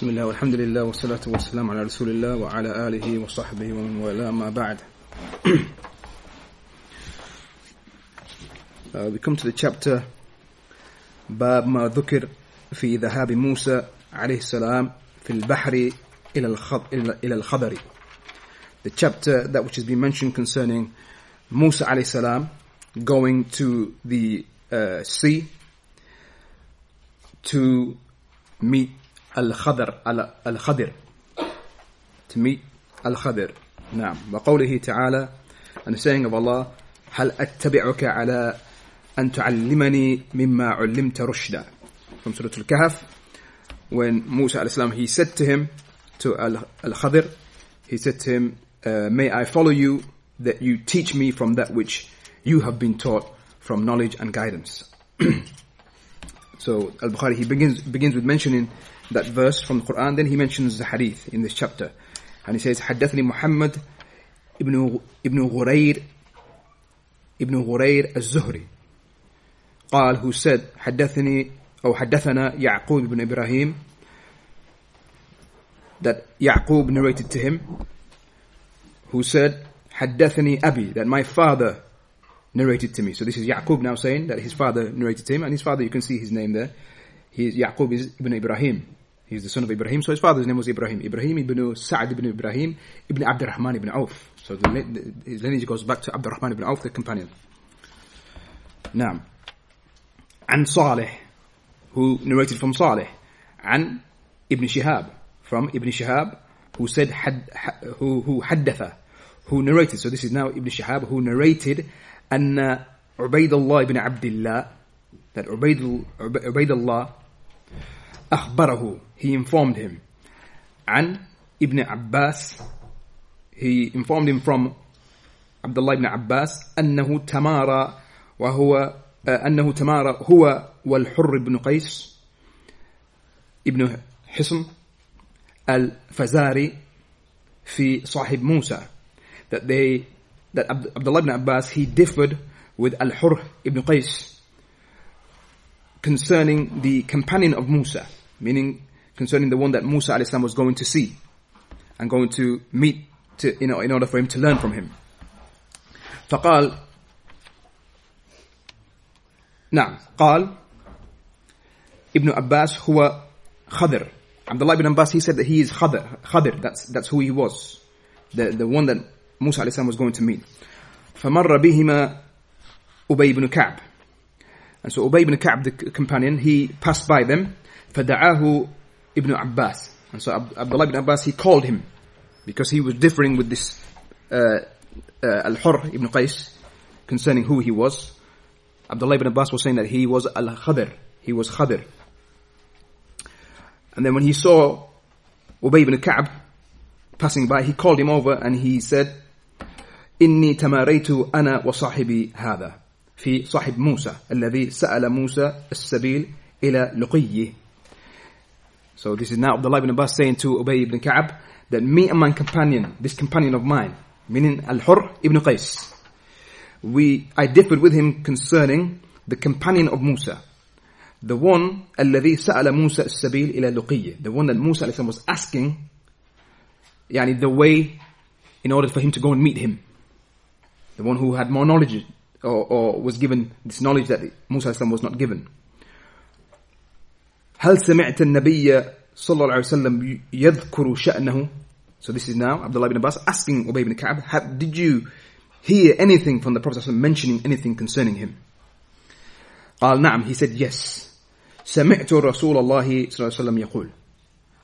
بسم الله والحمد لله والصلاة والسلام على رسول الله وعلى آله وصحبه ومن والاه ما بعد Uh, we come to the chapter باب ما ذكر في ذهاب موسى عليه السلام في البحر إلى الخض إلى الخضر the chapter that which has been mentioned concerning Musa عليه السلام going to the uh, sea to meet الخضر الخضر to meet الخضر نعم وقوله تعالى and the saying of Allah هل أتبعك على أن تعلمني مما علمت رشدا from Surah Al-Kahf when Musa alayhi he said to him to Al-Khadir he said to him uh, may I follow you that you teach me from that which you have been taught from knowledge and guidance so Al-Bukhari he begins begins with mentioning that verse from the Quran. Then he mentions the hadith in this chapter. And he says, حدثني محمد ابن ابن غرير ابن غرير الزهري قال who said حدثني أو حدثنا يعقوب بن إبراهيم that Yaqub narrated to him who said حدثني أبي that my father narrated to me. So this is Yaqub now saying that his father narrated to him and his father you can see his name there. He is Yaqub is Ibn Ibrahim. He's the son of Ibrahim. So his father's name was Ibrahim. Ibrahim ibn Sa'd ibn Ibrahim ibn Abdurrahman ibn Auf. So the, his lineage goes back to Abdurrahman ibn Auf, the companion. Naam. And Saleh, who narrated from Saleh. And Ibn Shihab, from Ibn Shihab, who said, had, who, who haddatha, who narrated. So this is now Ibn Shihab, who narrated, and Ubaidullah ibn Abdullah, that Ubaidullah أخبره he informed him عن ابن عباس he informed him from عبد الله بن عباس أنه تمارى وهو أنه تمارى هو والحر بن قيس ابن حصن الفزاري في صاحب موسى that they that Abdullah ibn Abbas he differed with Al-Hurr ibn Qais concerning the companion of Musa meaning concerning the one that Musa a.s. was going to see and going to meet to, you know, in order for him to learn from him. فقال نعم قال ابن عباس هو خضر Abdullah ibn Abbas he said that he is Khadr Khadr that's that's who he was the the one that Musa alayhi was going to meet فمر بهما أبي بن كعب and so Ubay ibn Ka'b the companion he passed by them فدعاه ابن عباس and so Abdullah ibn Abbas he called him because he was differing with this uh, uh, Al-Hurr ibn Qais concerning who he was Abdullah ibn Abbas was saying that he was Al-Khadr he was Khadr and then when he saw Ubay ibn Ka'b passing by he called him over and he said إني تماريت أنا وصاحبي هذا في صاحب موسى الذي سأل موسى السبيل إلى لقيه So this is now Abdullah ibn Abbas saying to Ubay ibn Ka'ab that me and my companion, this companion of mine, meaning Al-Hurr ibn Qais, we, I differed with him concerning the companion of Musa. The one, الذي سأل موسى السبيل إلى لقية. The one that Musa was asking, يعني the way in order for him to go and meet him. The one who had more knowledge or, or was given this knowledge that Musa was not given. هل سمعت النبي صلى الله عليه وسلم يذكر شأنه So this is now Abdullah ibn Abbas asking Ubay ibn Ka'ab, did you hear anything from the Prophet mentioning anything concerning him? قال نعم, he said yes. سمعت رسول الله صلى الله عليه وسلم يقول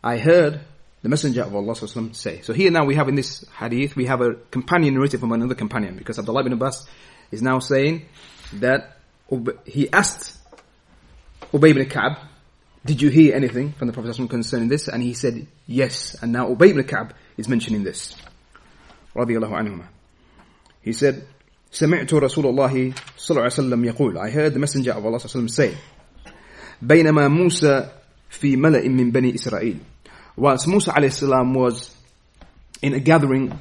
I heard the messenger of Allah صلى الله عليه وسلم say. So here now we have in this hadith, we have a companion narrated from another companion because Abdullah ibn Abbas is now saying that he asked Ubay ibn Ka'ab did you hear anything from the Prophet concerning this? And he said, yes. And now Ubay ibn Ka'b is mentioning this. رضي الله عنهما. He said, سمعت رسول الله صلى الله عليه وسلم يقول I heard the messenger of Allah صلى الله عليه وسلم say بينما موسى في ملأ من بني إسرائيل Whilst Musa عليه السلام was in a gathering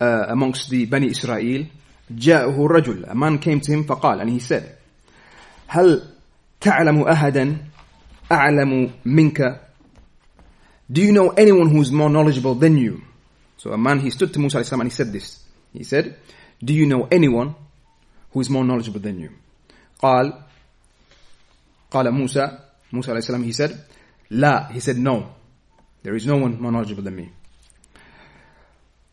uh, amongst the Bani Israel جاءه رجل A man came to him فقال and he said هل تعلم أحدا أعلم منك Do you know anyone who is more knowledgeable than you? So a man, he stood to Musa alayhi salam and he said this. He said, Do you know anyone who is more knowledgeable than you? قال قال موسى Musa alayhi salam, he said, لا, he said no. There is no one more knowledgeable than me.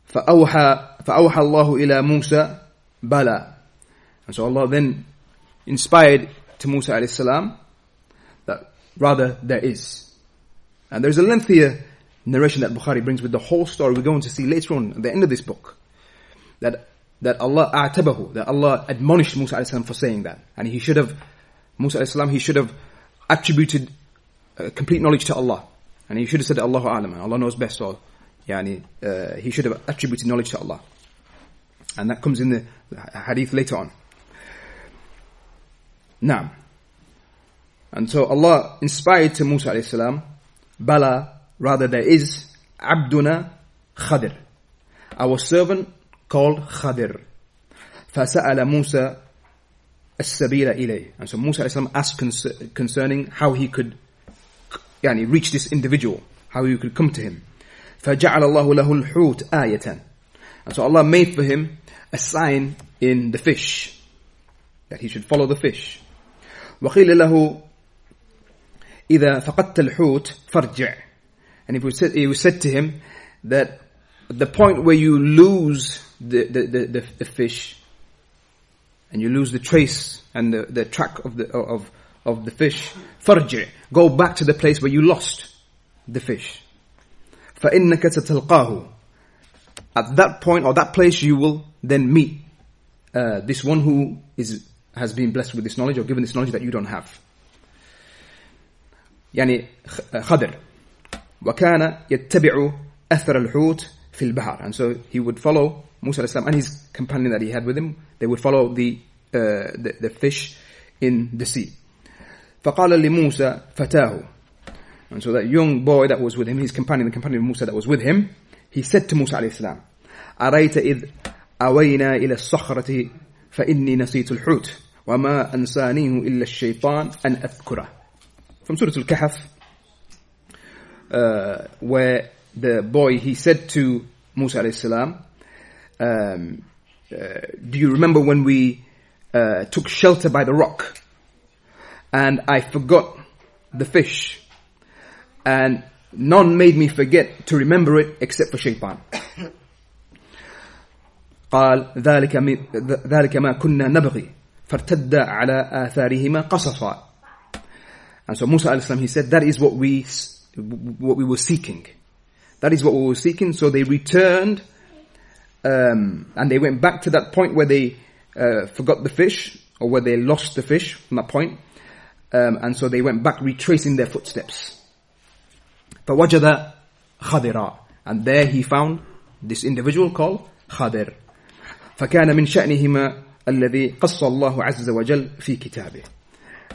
فأوحى فأوحى الله إلى موسى بلى. And so Allah then inspired to Musa alayhi salam that rather there is. And there's a lengthier narration that Bukhari brings with the whole story we're going to see later on at the end of this book. That that Allah a'tabahu, that Allah admonished Musa for saying that. And he should have, Musa salam, he should have attributed uh, complete knowledge to Allah. And he should have said Allahu A'lam, Allah knows best, or yani, uh, he should have attributed knowledge to Allah. And that comes in the hadith later on. Now, and so Allah inspired to Musa alayhi salam, Bala, rather there is Abduna Khadir. Our servant called Khadir. فسأل موسى السبيل إليه. And so Musa alayhi salam asked concerning how he could يعني reach this individual, how he could come to him. فجعل الله له الحوت آية. And so Allah made for him a sign in the fish, that he should follow the fish. وقيل له إذا فقدت الحوت فارجع. And it was said, it was said to him that the point where you lose the, the, the, the, the fish, and you lose the trace and the, the track of the, of, of the fish, farji, go back to the place where you lost the fish. فَإِنَّكَ سَتَلْقَاهُ At that point or that place you will then meet uh, this one who is has been blessed with this knowledge or given this knowledge that you don't have. يعني خضر وكان يتبع أثر الحوت في البحر and so he would follow Musa and his companion that he had with him they would follow the uh, the, the fish in the sea فقال لموسى فتاه and so that young boy that was with him his companion the companion of Musa that was with him he said to Musa عليه السلام أريت إذ أوينا إلى الصخرة فإني نسيت الحوت وما أنسانيه إلا الشيطان أن أذكره from Surah Al-Kahf uh, where the boy he said to Musa عليه السلام um, uh, do you remember when we uh, took shelter by the rock and I forgot the fish and none made me forget to remember it except for shaitan قال ذلك ذلك ما كنا نبغي فارتد على آثارهما قصصا and so Musa al he said that is what we what we were seeking that is what we were seeking so they returned um, and they went back to that point where they uh, forgot the fish or where they lost the fish from that point um, and so they went back retracing their footsteps فوجد خضرا and there he found this individual called خضر فكان من شأنهما الذي قص الله عز وجل في كتابه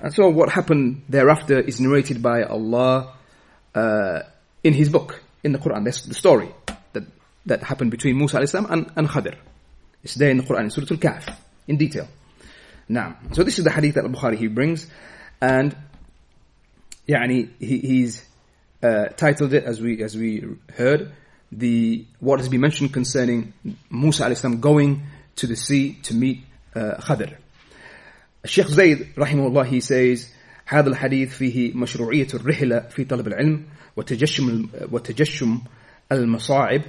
and so what happened thereafter is narrated by Allah uh, in his book in the Quran that's the story that that happened between Musa alayhi and, and Khadr it's there in the Quran in Surah Al-Kahf in detail now so this is the hadith that Al-Bukhari he brings and يعني he, he's uh, titled it as we as we heard the what has been mentioned concerning Musa alayhi going to the sea to meet uh, Khadr. الشيخ زيد رحمه الله he says هذا الحديث فيه مشروعية الرحلة في طلب العلم وتجشم وتجشم المصاعب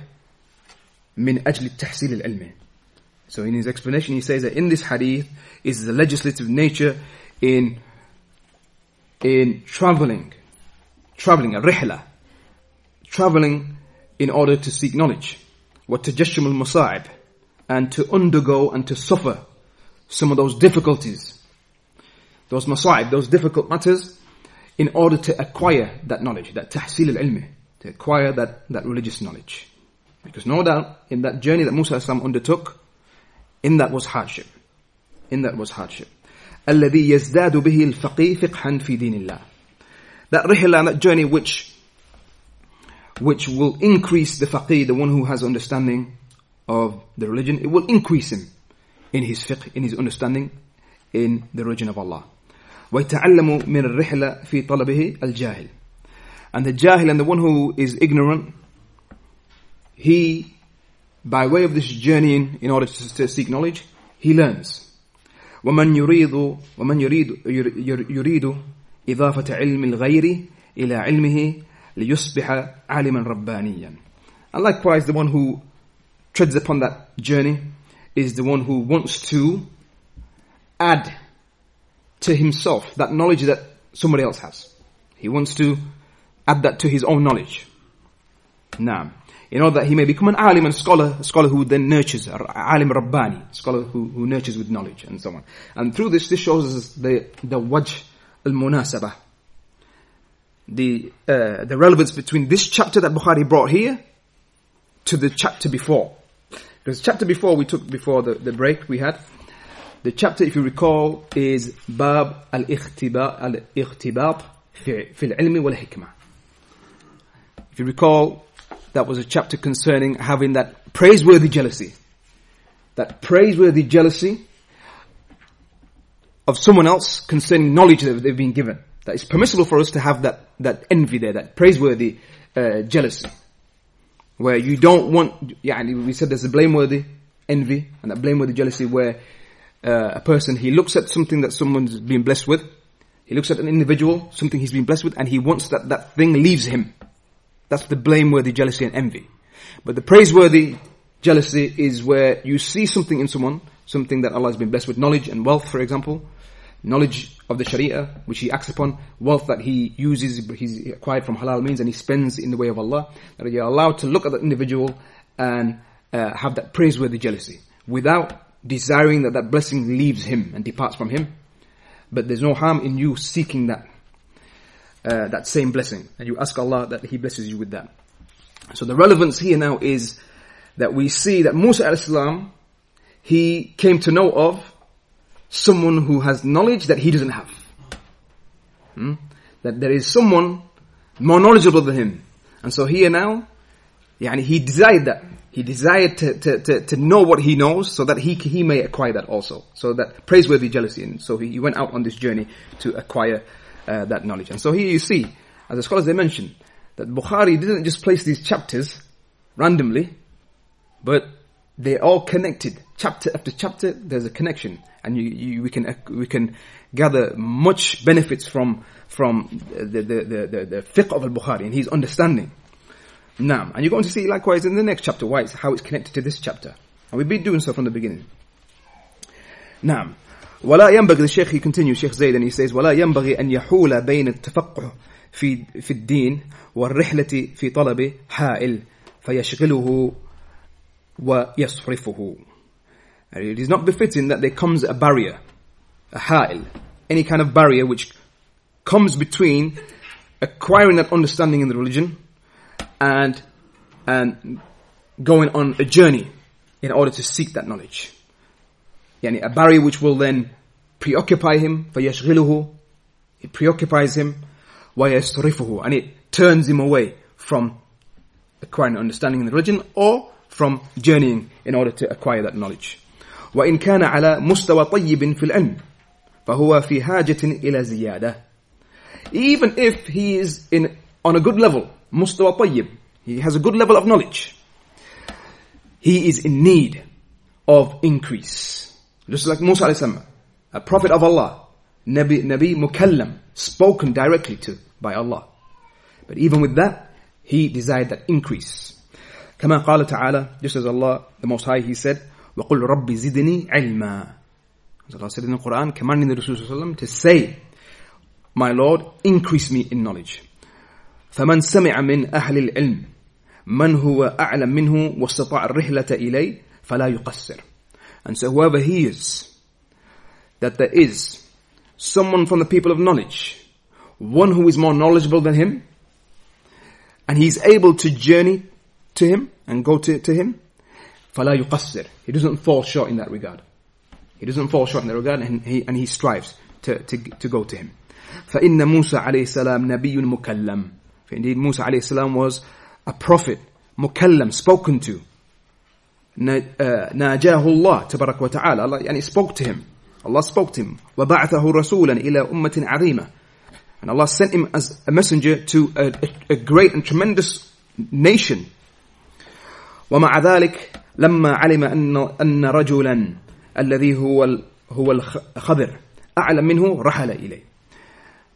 من أجل التحصيل العلمي. So in his explanation he says that in this hadith is the legislative nature in in traveling, traveling, a rihla, traveling in order to seek knowledge. وَتَجَشُّمُ الْمَصَاعِبِ And to undergo and to suffer some of those difficulties, those masa'ib, those difficult matters, in order to acquire that knowledge, that tahsil al-ilmi, to acquire that, that religious knowledge. Because no doubt, in that journey that Musa undertook, in that was hardship. In that was hardship. الذي يزداد به الفقيه فقها في دين الله. That rihla, that journey which which will increase the faqih, the one who has understanding of the religion, it will increase him in his fiqh, in his understanding in the religion of Allah. ويتعلم من الرحلة في طلبه الجاهل. And the jahil and the one who is ignorant, he, by way of this journeying in order to, to seek knowledge, he learns. ومن يريد ومن يريد يريد إضافة علم الغير إلى علمه ليصبح عالما ربانيا. And likewise, the one who treads upon that journey is the one who wants to add to himself that knowledge that somebody else has. He wants to add that to his own knowledge. Now, in order that he may become an alim and scholar, a scholar who then nurtures, alim rabbani, scholar who, who nurtures with knowledge and so on. And through this, this shows us the, the wajh al-munasabah, the, uh, the relevance between this chapter that Bukhari brought here to the chapter before. Because chapter before we took before the, the break we had, the chapter, if you recall, is Bab al-Ightibat al-Ightibat wal-hikmah. If you recall, that was a chapter concerning having that praiseworthy jealousy. That praiseworthy jealousy of someone else concerning knowledge that they've been given. That it's permissible for us to have that, that envy there, that praiseworthy uh, jealousy. Where you don't want, yeah, we said there's a blameworthy envy and that blameworthy jealousy where uh, a person, he looks at something that someone's been blessed with, he looks at an individual, something he's been blessed with, and he wants that that thing leaves him. That's the blameworthy jealousy and envy. But the praiseworthy jealousy is where you see something in someone, something that Allah has been blessed with, knowledge and wealth, for example, knowledge of the Sharia, which he acts upon, wealth that he uses, he's acquired from halal means and he spends in the way of Allah, that you're allowed to look at that individual and uh, have that praiseworthy jealousy without desiring that that blessing leaves him and departs from him. But there's no harm in you seeking that, uh, that same blessing. And you ask Allah that He blesses you with that. So the relevance here now is that we see that Musa al-Islam, he came to know of someone who has knowledge that he doesn't have. Hmm? That there is someone more knowledgeable than him. And so here now, yani he desired that. He desired to, to, to, to, know what he knows so that he, he may acquire that also. So that praiseworthy jealousy. And so he, went out on this journey to acquire uh, that knowledge. And so here you see, as the scholars they mentioned, that Bukhari didn't just place these chapters randomly, but they're all connected. Chapter after chapter, there's a connection. And you, you, we can, we can gather much benefits from, from the, the, the, the, the fiqh of al-Bukhari and his understanding. Now, and you're going to see likewise in the next chapter why it's, how it's connected to this chapter. And we've been doing so from the beginning. Now, ولا ينبغي الشيخ he continues Sheikh Zayd and he says ولا ينبغي أن يحول بين التفقه في في الدين والرحلة في طلب حائل فيشغله ويصرفه. It is not befitting that there comes a barrier, a ha'il, any kind of barrier which comes between acquiring that understanding in the religion and and going on a journey in order to seek that knowledge. Yani a barrier which will then preoccupy him, فَيَشْغِلُهُ It preoccupies him, وَيَسْتَرِفُهُ And it turns him away from acquiring understanding in the religion or from journeying in order to acquire that knowledge. وإن كان على مستوى طيب في العلم فهو في حاجة إلى زيادة Even if he is in, on a good level mustawa tayyib. He has a good level of knowledge. He is in need of increase. Just like Musa alayhi a prophet of Allah, Nabi, Nabi Mukallam, spoken directly to by Allah. But even with that, he desired that increase. كما قال تعالى, just as Allah, the Most High, He said, وَقُلْ رَبِّ زِدْنِي عِلْمًا As Allah said in the Quran, commanding the Rasul to say, My Lord, increase me in knowledge. فمن سمع من أهل العلم من هو أعلم منه واستطاع الرحلة إليه فلا يقصر and so whoever hears that there is someone from the people of knowledge one who is more knowledgeable than him and he's able to journey to him and go to, to him فلا يقصر he doesn't fall short in that regard he doesn't fall short in that regard and he, and he strives to, to, to go to him فإن موسى عليه السلام نبي مكلم For Indeed, Musa alayhi was a prophet, mukallam, spoken to. ناجاه الله تبارك وتعالى Allah يعني spoke to him. Allah spoke to him. وبعثه رسولا إلى أمة عظيمة and Allah sent him as a messenger to a, a, a great and tremendous nation. ومع ذلك لما علم أن أن رجلا الذي هو هو الخضر أعلم منه رحل إليه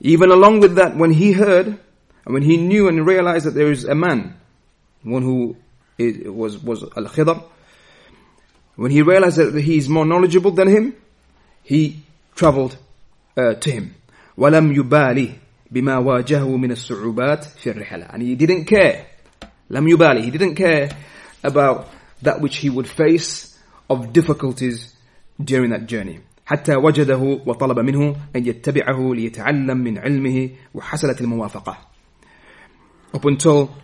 even along with that when he heard and when he knew and realized that there is a man, one who was was al Khidr, when he realized that he is more knowledgeable than him, he traveled uh, to him. ولم يبالي بما واجهه من الصعوبات في الرحلة. And he didn't care. لم يبالي. He didn't care about that which he would face of difficulties during that journey. حتى وجده وطلب منه أن يتبعه ليتعلم من علمه وحصلت الموافقة. Up until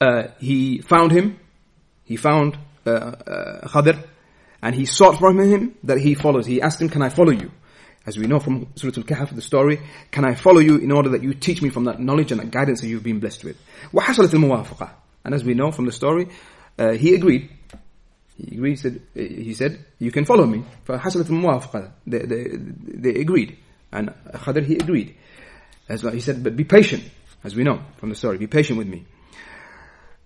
uh, he found him, he found uh, uh, Khadir, and he sought from him that he follows. He asked him, can I follow you? As we know from Surah Al-Kahf, the story, can I follow you in order that you teach me from that knowledge and that guidance that you've been blessed with? وحصلت الموافقة. And as we know from the story, uh, he agreed. He agreed, said, he said, you can follow me. فحصلت الموافقة. They, they, they agreed. And Khadir, he agreed. As well, he said, but be patient, as we know from the story, be patient with me.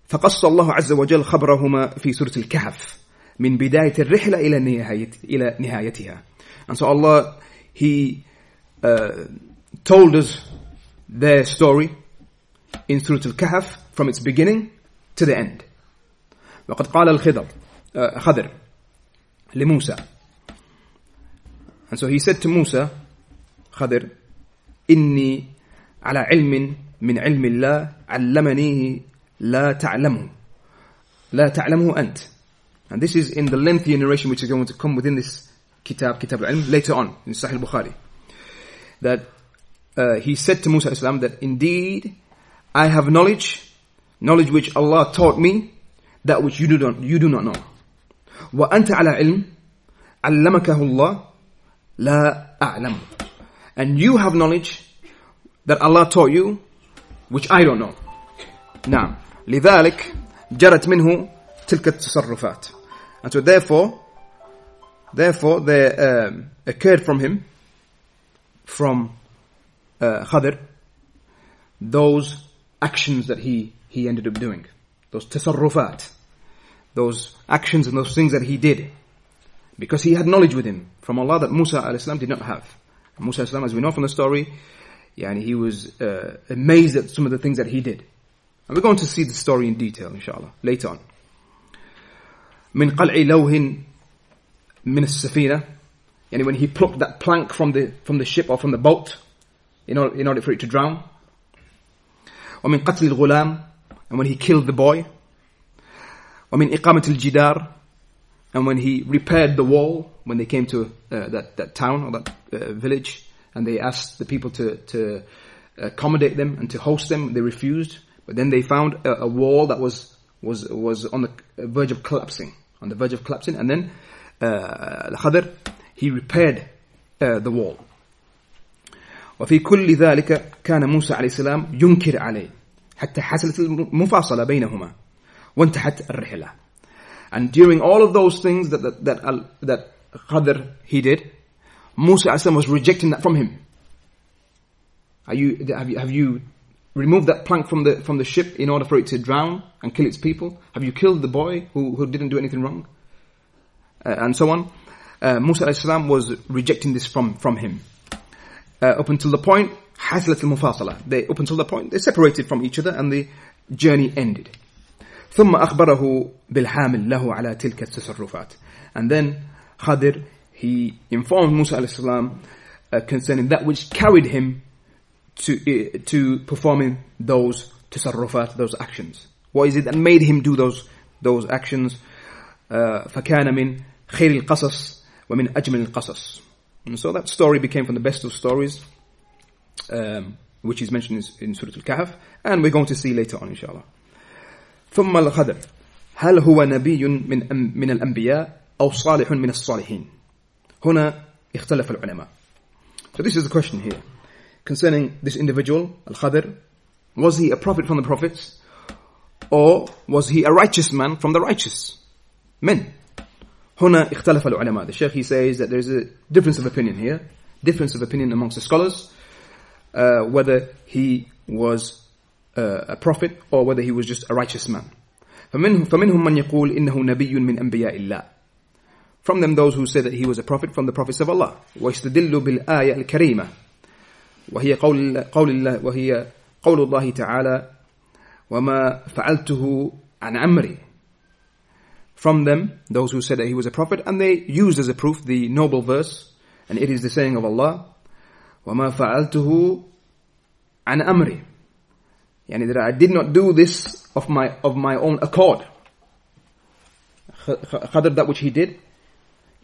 فقص الله عز وجل خبرهما في سورة الكهف من بداية الرحلة إلى نهاية إلى نهايتها. And so Allah He uh, told us their story in Surah Al-Kahf from its beginning to the end. وقد قال الخضر uh, خضر لموسى And so he said to Musa, خضر إني على علم من علم الله علمنيه لا تعلمه لا تعلمه أنت And this is in the lengthy narration which is going to come within this kitab, Kitab al-Ilm, later on in Sahih Bukhari. That uh, he said to Musa Islam that indeed I have knowledge, knowledge which Allah taught me, that which you do not, you do not know. وأنت على علم علمكه الله لا أعلم. And you have knowledge that Allah taught you, which I don't know. نعم. لذلك جرت منه تلك التصرفات. And so therefore, therefore there um, occurred from him, from uh, Khadir, those actions that he, he ended up doing. Those tasarrufat. Those actions and those things that he did. Because he had knowledge with him from Allah that Musa al-Islam did not have. And Musa al-Islam, as we know from the story, yani he was uh, amazed at some of the things that he did. And we're going to see the story in detail, inshallah, later on. من قلع لوح من السفينة يعني when he plucked that plank from the from the ship or from the boat in order, in order for it to drown ومن قتل الغلام and when he killed the boy ومن إقامة الجدار and when he repaired the wall when they came to uh, that, that town or that uh, village and they asked the people to, to accommodate them and to host them they refused but then they found a, a wall that was was was on the verge of collapsing on the verge of collapsing and then uh, Al-Khadr he repaired uh, the wall وفي كل ذلك كان موسى عليه السلام ينكر عليه حتى حصلت المفاصلة بينهما وانتهت الرحلة and during all of those things that that that, that Khadr he did Musa عليه was rejecting that from him are you have you have you removed that plank from the from the ship in order for it to drown and kill its people have you killed the boy who who didn't do anything wrong uh, and so on uh, Musa al was rejecting this from from him uh, up until the point حصلت المفاصلة they up until the point they separated from each other and the journey ended ثم أخبره بالحامل له على تلك التصرفات and then Khadir he informed Musa alayhi uh, concerning that which carried him to, uh, to performing those tasarrufat, those actions. What is it that made him do those, those actions? فَكَانَ مِنْ خَيْرِ الْقَصَصِ وَمِنْ أَجْمَلِ الْقَصَصِ And so that story became from the best of stories, um, which is mentioned in, in Surah Al-Kahf, and we're going to see later on, inshallah. ثم الخضر هل هو نبي من من الأنبياء أو صالح من الصالحين هنا اختلف العلماء. So this is the question here concerning this individual, Al-Khadr. Was he a prophet from the prophets? Or was he a righteous man from the righteous men? هنا اختلف العلماء. The Sheikh he says that there is a difference of opinion here, difference of opinion amongst the scholars. uh, whether he was uh, a prophet or whether he was just a righteous man. فمنهم, فمنهم من يقول إنه نبي من أنبياء الله. From them those who say that he was a prophet from the prophets of Allah. ويستدل بالآية الكريمة وهي قول قول الله وهي قول الله تعالى وما فعلته عن أمري from them, those who said that he was a prophet, and they used as a proof the noble verse, and it is the saying of Allah, وَمَا فَعَلْتُهُ عَنْ أَمْرِ Yani that I did not do this of my, of my own accord. Khadr, that which he did,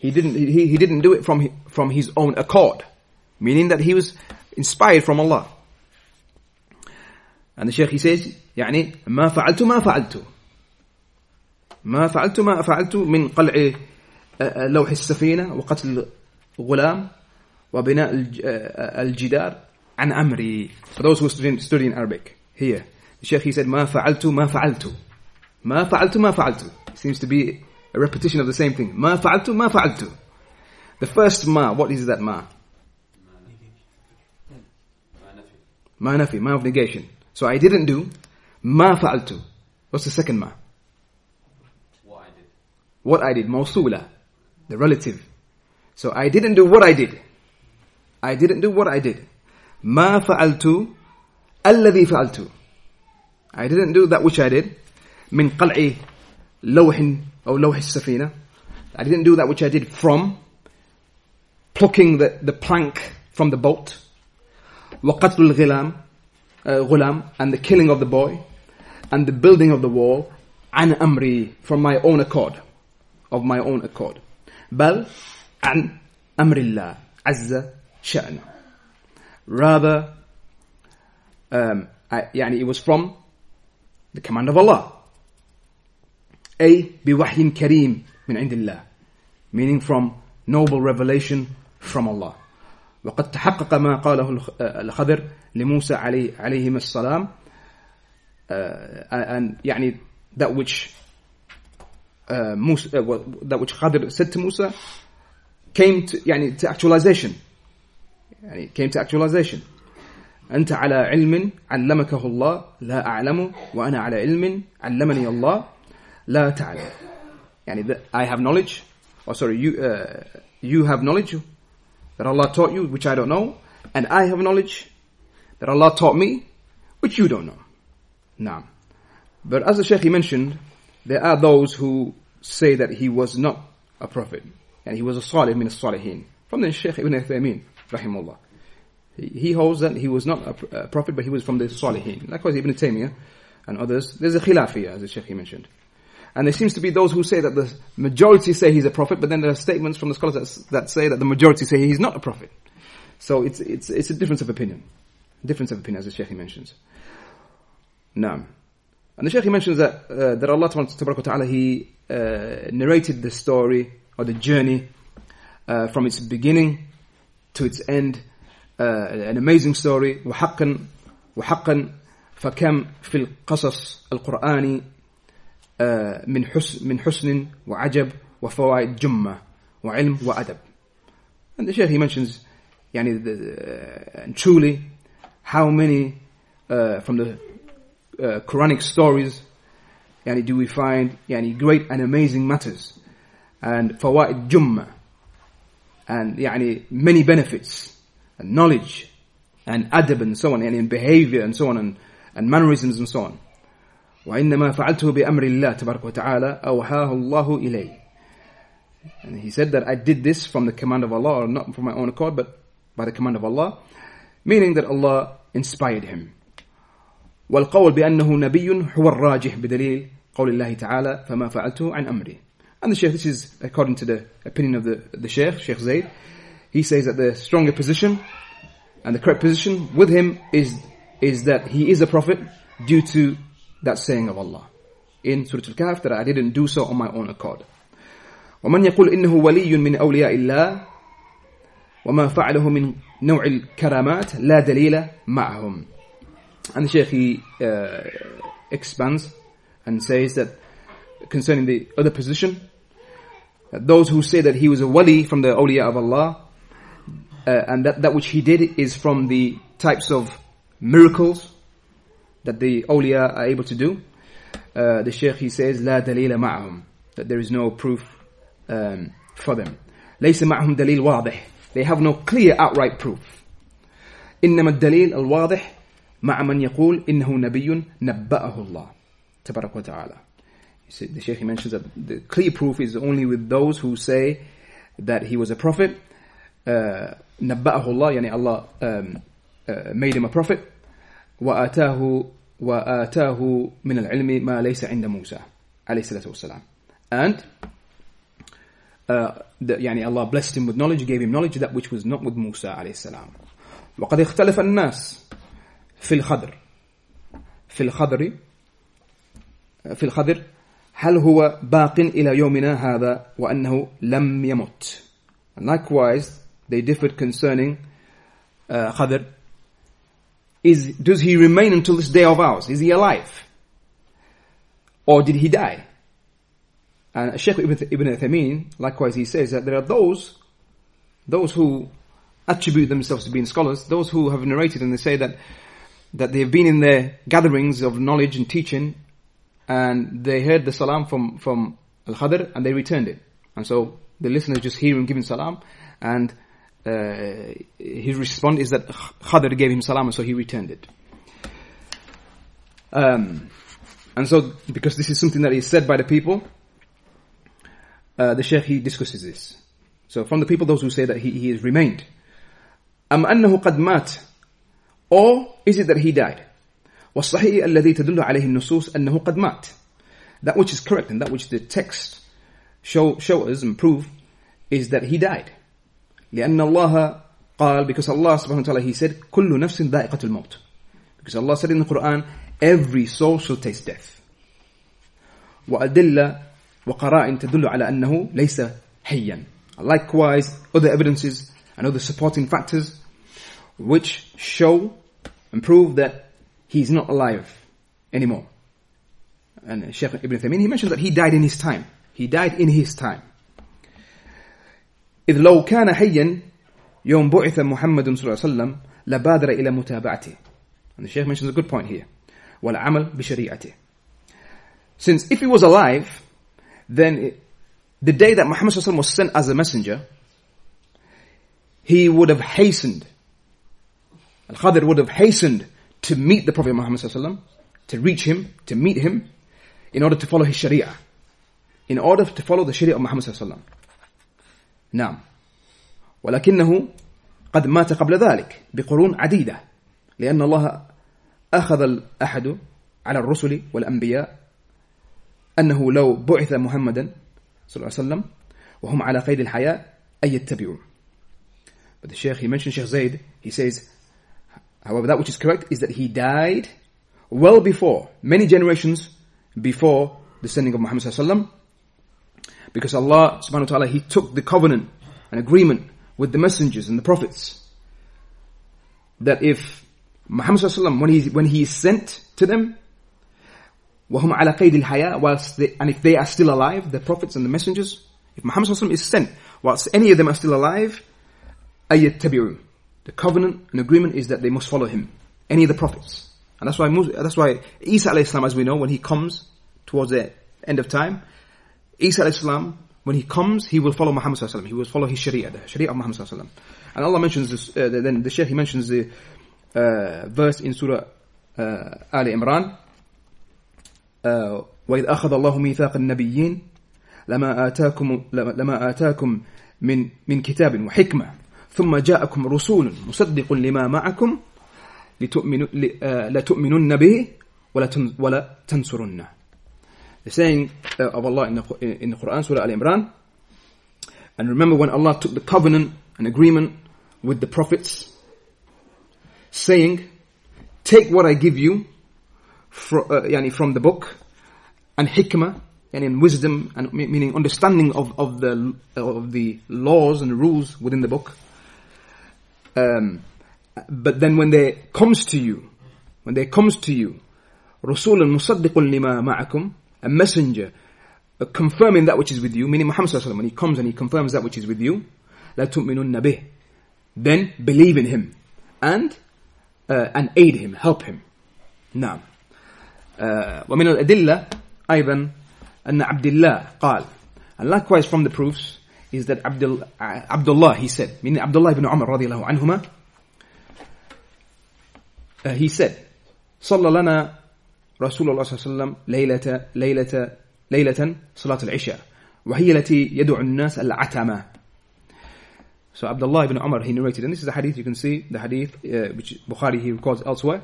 he didn't, he, he didn't do it from, from his own accord. Meaning that he was inspired from Allah. And the Shaykh he says, يعني ما فعلت ما فعلت. ما فعلت ما فعلت من قلع لوح السفينة وقتل غلام وبناء الجدار عن أمري for those who study, study in Arabic here the Sheikh he said ما فعلت ما فعلت ما فعلت ما فعلت seems to be a repetition of the same thing. Ma fa'altu, ma fa'altu. The first ma, what is that ma? Ma nafi, ma of negation. So I didn't do. Ma fa'altu. What's the second ma? What I did. What I did. Mawsula. The relative. So I didn't do what I did. I didn't do what I did. Ma fa'altu. Alladhi fa'altu. I didn't do that which I did. Min qal'i لوح أو لوح السفينة. I didn't do that which I did from plucking the, the plank from the boat. وقتل الغلام uh, غلام and the killing of the boy and the building of the wall عن أمري from my own accord of my own accord. بل عن أمر الله عز شأنه. Rather, um, I, يعني it was from the command of Allah. أي بوحي كريم من عند الله. Meaning from noble revelation from Allah. وقد تحقق ما قاله الخضر لموسى عليه عليهما السلام uh, and يعني that which uh, Musa, uh, that which Khadir said to Musa came to, يعني, to actualization. يعني, came to actualization. أنت على علم علمكه الله لا أعلم وأنا على علم علمني الله لا تعلم. يعني that I have knowledge, or sorry, you, uh, you have knowledge that Allah taught you, which I don't know, and I have knowledge that Allah taught me, which you don't know. Now, but as the Shaykh mentioned, there are those who say that he was not a prophet, and he was a salih min salihin From the Shaykh Ibn Uthaymeen, rahimullah. He holds that he was not a prophet, but he was from the Salihin. Likewise, Ibn Taymiyyah and others. There's a khilafiyah, as the Shaykh mentioned. And there seems to be those who say that the majority say he's a prophet, but then there are statements from the scholars that, that say that the majority say he's not a prophet. So it's, it's, it's a difference of opinion. Difference of opinion, as the Shaykh mentions. Now, and the Shaykh mentions that, uh, that Allah Ta'ala, He uh, narrated the story or the journey uh, from its beginning to its end. Uh, an amazing story. وحقا وحقا فكم في القصص القرآني من حسن من حسن وعجب وفوائد جمة وعلم وأدب. And the Shaykh he mentions, يعني, the, uh, and truly, how many uh, from the uh, Quranic stories yani, do we find yani, great and amazing matters and fawaid jumma and yani, many benefits and knowledge and adab and so on yani, and behavior and so on and, and mannerisms and so on وإنما فعلته بأمر الله تبارك وتعالى أوحاه الله إلي and he said that I did this from the command of Allah or not from my own accord but by the command of Allah meaning that Allah inspired him والقول بأنه نبي هو الراجح بدليل قول الله تعالى فما فعلته عن أمري and the Shaykh, this is according to the opinion of the, the Shaykh, Shaykh Zayd, he says that the stronger position and the correct position with him is, is that he is a prophet due to that saying of Allah in Surah Al-Kahf that I didn't do so on my own accord. ومن يقول إنه ولي من أولياء الله وما فعله من نوع الكرامات لا دليل معهم and the Shaykh he uh, expands and says that concerning the other position, that those who say that he was a wali from the awliya of Allah, uh, and that, that which he did is from the types of miracles that the awliya are able to do. Uh, the Shaykh he says, لا دليل معهم, that there is no proof um, for them. ليس معهم دليل واضح. They have no clear outright proof. إنما الدليل الواضح مع من يقول إنه نبي نبأه الله تبارك وتعالى. The Shaykh he mentions that the clear proof is only with those who say that he was a prophet. Uh, نبأه الله يعني Allah um, uh, made him a prophet. وآتاه وآتاه من العلم ما ليس عند موسى عليه الصلاة والسلام. And uh, the, يعني Allah blessed him with knowledge, gave him knowledge that which was not with Musa عليه السلام. وقد اختلف الناس في الخضر في الخضر في الخضر هل هو باق إلى يومنا هذا وأنه لم يمت likewise they differed concerning uh, Khadr is does he remain until this day of ours? Is he alive? Or did he die? And Sheikh Ibn, Ibn Uthaymeen likewise he says that there are those those who attribute themselves to being scholars those who have narrated and they say that that they have been in their gatherings of knowledge and teaching and they heard the salam from, from Al-Khadr and they returned it. And so the listeners just hear him giving salam and uh, his response is that Khadr gave him salam and so he returned it. Um, and so, because this is something that is said by the people, uh, the Shaykh he discusses this. So from the people, those who say that he, he has remained. أم أنه قد مات or is it that he died? والصحيح الذي تدل عليه النصوص أنه قد مات. That which is correct and that which the text show, show us and prove is that he died. لأن الله قال because Allah subhanahu wa ta'ala he said كل نفس ذائقة الموت. Because Allah said in the Quran every soul shall taste death. وأدلة وقرائن تدل على أنه ليس حيا. Likewise other evidences and other supporting factors which show and prove that he's not alive anymore. And Sheikh Ibn Taymiyyah, he mentions that he died in his time. He died in his time. إذ لو كان حيا يوم بعث محمد صلى الله عليه وسلم لبادر إلى متابعته. And the Sheikh mentions a good point here. والعمل بشريعته. Since if he was alive, then it, the day that Muhammad was sent as a messenger, he would have hastened Al-Khadir would have hastened to meet the Prophet Muhammad to reach him, to meet him, in order to follow his Sharia. In order to follow the Sharia of Muhammad نعم ولكنه قد مات قبل ذلك بقرون عديدة لأن الله أخذ الأحد على الرسل والأنبياء أنه لو بعث محمدا صلى الله عليه وسلم وهم على قيد الحياة أن يتبعوا But the Sheikh, he mentioned Sheikh Zayd, he says, However, that which is correct is that he died well before, many generations before the sending of Muhammad sallallahu because Allah subhanahu wa ta'ala, He took the covenant and agreement with the messengers and the prophets that if Muhammad sallallahu when he, when he is sent to them, وهم على قيد الحياة whilst they, and if they are still alive, the prophets and the messengers, if Muhammad sallallahu is sent whilst any of them are still alive, أيتبعوا the covenant and agreement is that they must follow him. Any of the prophets. And that's why, that's why Isa alayhi as we know, when he comes towards the end of time, Isa alayhi when he comes, he will follow Muhammad sallallahu He will follow his Sharia, the Sharia of Muhammad sallallahu And Allah mentions this, uh, then the Shaykh, he mentions the uh, verse in Surah uh, Ali Imran, uh, وإذ أخذ الله ميثاق النبيين لما آتاكم لما آتاكم من من كتاب وحكمة ثم جاءكم رسول مصدق لما معكم لتؤمنوا لتؤمنن به ولا ولا تنصرنه The saying uh, of Allah in the, in the Quran, Surah Al-Imran, and remember when Allah took the covenant and agreement with the prophets, saying, take what I give you from, uh, yani from the book, and hikmah, and in wisdom, and meaning understanding of, of the of the laws and rules within the book, um, but then when there comes to you, when there comes to you, Rasul musaddiqun lima ma'akum, a messenger, uh, confirming that which is with you, meaning Muhammad sallallahu when he comes and he confirms that which is with you, la tu'minunna bih. then believe in him and uh, and aid him, help him. نعم. Uh, ومن الأدلة أيضا أن عبد الله قال and likewise from the proofs is that Abdul, uh, Abdullah he said meaning Abdullah ibn Umar رضي الله عنهما uh, he said صلى لنا رسول الله صلى الله عليه وسلم ليلة ليلة ليلة صلاة العشاء وهي التي يدعو الناس العتمة So Abdullah ibn Umar, he narrated, and this is a hadith, you can see the hadith, uh, which Bukhari he records elsewhere,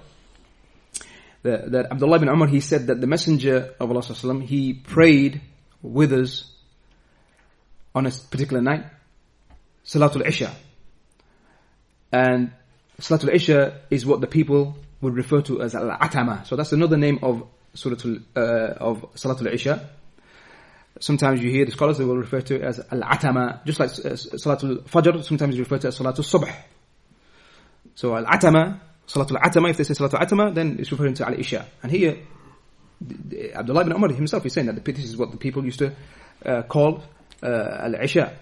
that, that Abdullah ibn Umar, he said that the Messenger of Allah he prayed with us on a particular night, Salatul Isha. And Salatul Isha is what the people would refer to as Al-Atama. So that's another name of Suratul, uh, of Salatul Isha. Sometimes you hear the scholars, they will refer to it as Al-Atama, just like uh, Salatul Fajr, sometimes you refer to it as Salatul Subh. So Al-Atama, Salatul Atama, if they say Salatul Atama, then it's referring to Al-Isha. And here, Abdullah ibn Umar himself is saying that this is what the people used to uh, call uh, Al-Isha.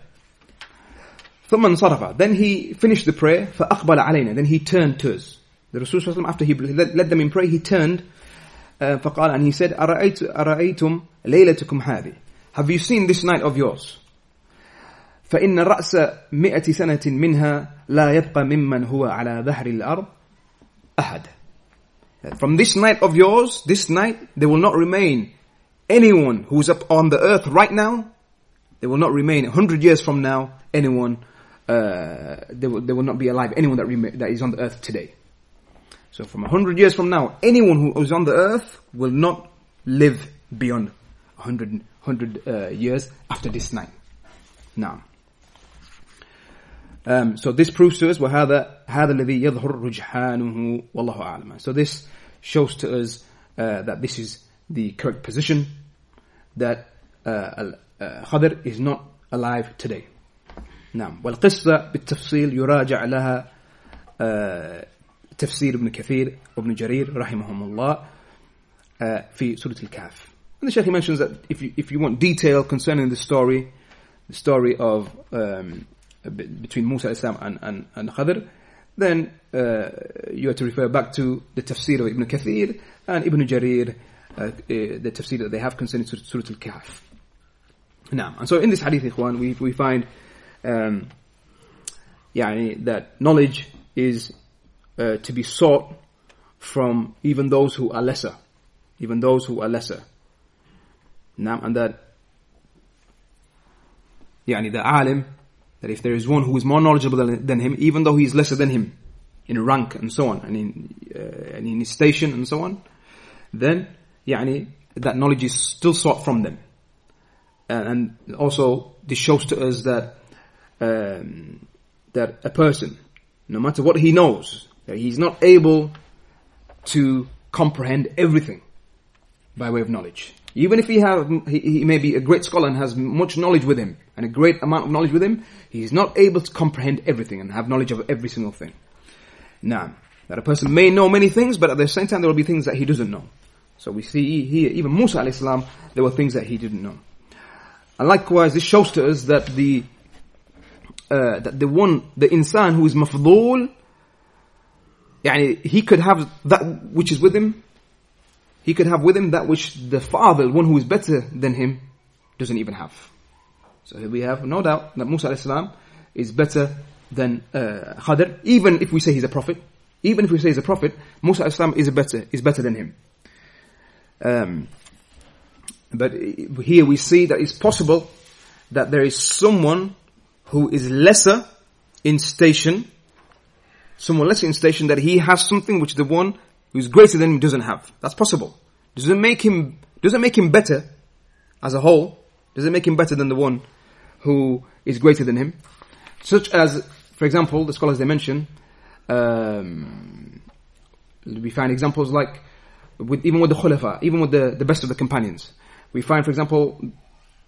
ثم انصرف. Then he finished the prayer, فأقبل علينا. Then he turned to us. The Rasul after he led them in prayer, he turned uh, فقال and he said أرأيت, أرأيتم ليلتكم هذه have you seen this night of yours? فإن رأس مئة سنة منها لا يبقى ممن هو على ظهر الأرض أحد. From this night of yours, this night, there will not remain anyone who's up on the earth right now. There will not remain a hundred years from now anyone. Uh, there, will, there will not be alive anyone that rema- that is on the earth today. So from a hundred years from now, anyone who is on the earth will not live beyond a hundred hundred uh, years after this night. Now, um, so this proves to us وهذا هذا الذي يظهر رجحانه والله أعلم. So this shows to us uh, that this is the correct position that uh, uh, Khadr is not alive today. نعم والقصة بالتفصيل يراجع لها تفسير ابن كثير وابن جرير رحمهم الله في سورة الكهف and the Shaykh mentions that if you, if you want detail concerning the story, the story of um, between Musa Islam and, and, and Khadr, then uh, you have to refer back to the tafsir of Ibn Kathir and Ibn Jarir, uh, uh, the tafsir that they have concerning Surah Al-Kahf. Now, and so in this hadith, Ikhwan, we, we find um, يعني, that knowledge is uh, to be sought from even those who are lesser, even those who are lesser. Now, and that, yani the alim, that if there is one who is more knowledgeable than, than him, even though he is lesser than him, in rank and so on, and in, uh, and in station and so on, then, yani, that knowledge is still sought from them. And, and also, this shows to us that, um, that a person, no matter what he knows, he's not able to comprehend everything by way of knowledge. Even if he have, he, he may be a great scholar and has much knowledge with him, and a great amount of knowledge with him, he is not able to comprehend everything and have knowledge of every single thing. Now, that a person may know many things, but at the same time there will be things that he doesn't know. So we see here, even Musa alayhi there were things that he didn't know. And likewise, this shows to us that the, uh, that the one, the insan who is mafdul, يعني he could have that which is with him. He could have with him that which the fadil, one who is better than him, doesn't even have. So we have no doubt that Musa salam is better than uh, Khadr, even if we say he's a prophet. Even if we say he's a prophet, Musa salam is better is better than him. Um, but here we see that it's possible that there is someone who is lesser in station someone lesser in station that he has something which the one who's greater than him doesn't have. That's possible. Does it make him, does it make him better as a whole? Does it make him better than the one who is greater than him? Such as, for example, the scholars they mention, um, we find examples like, with, even with the khulafa, even with the, the best of the companions. We find, for example,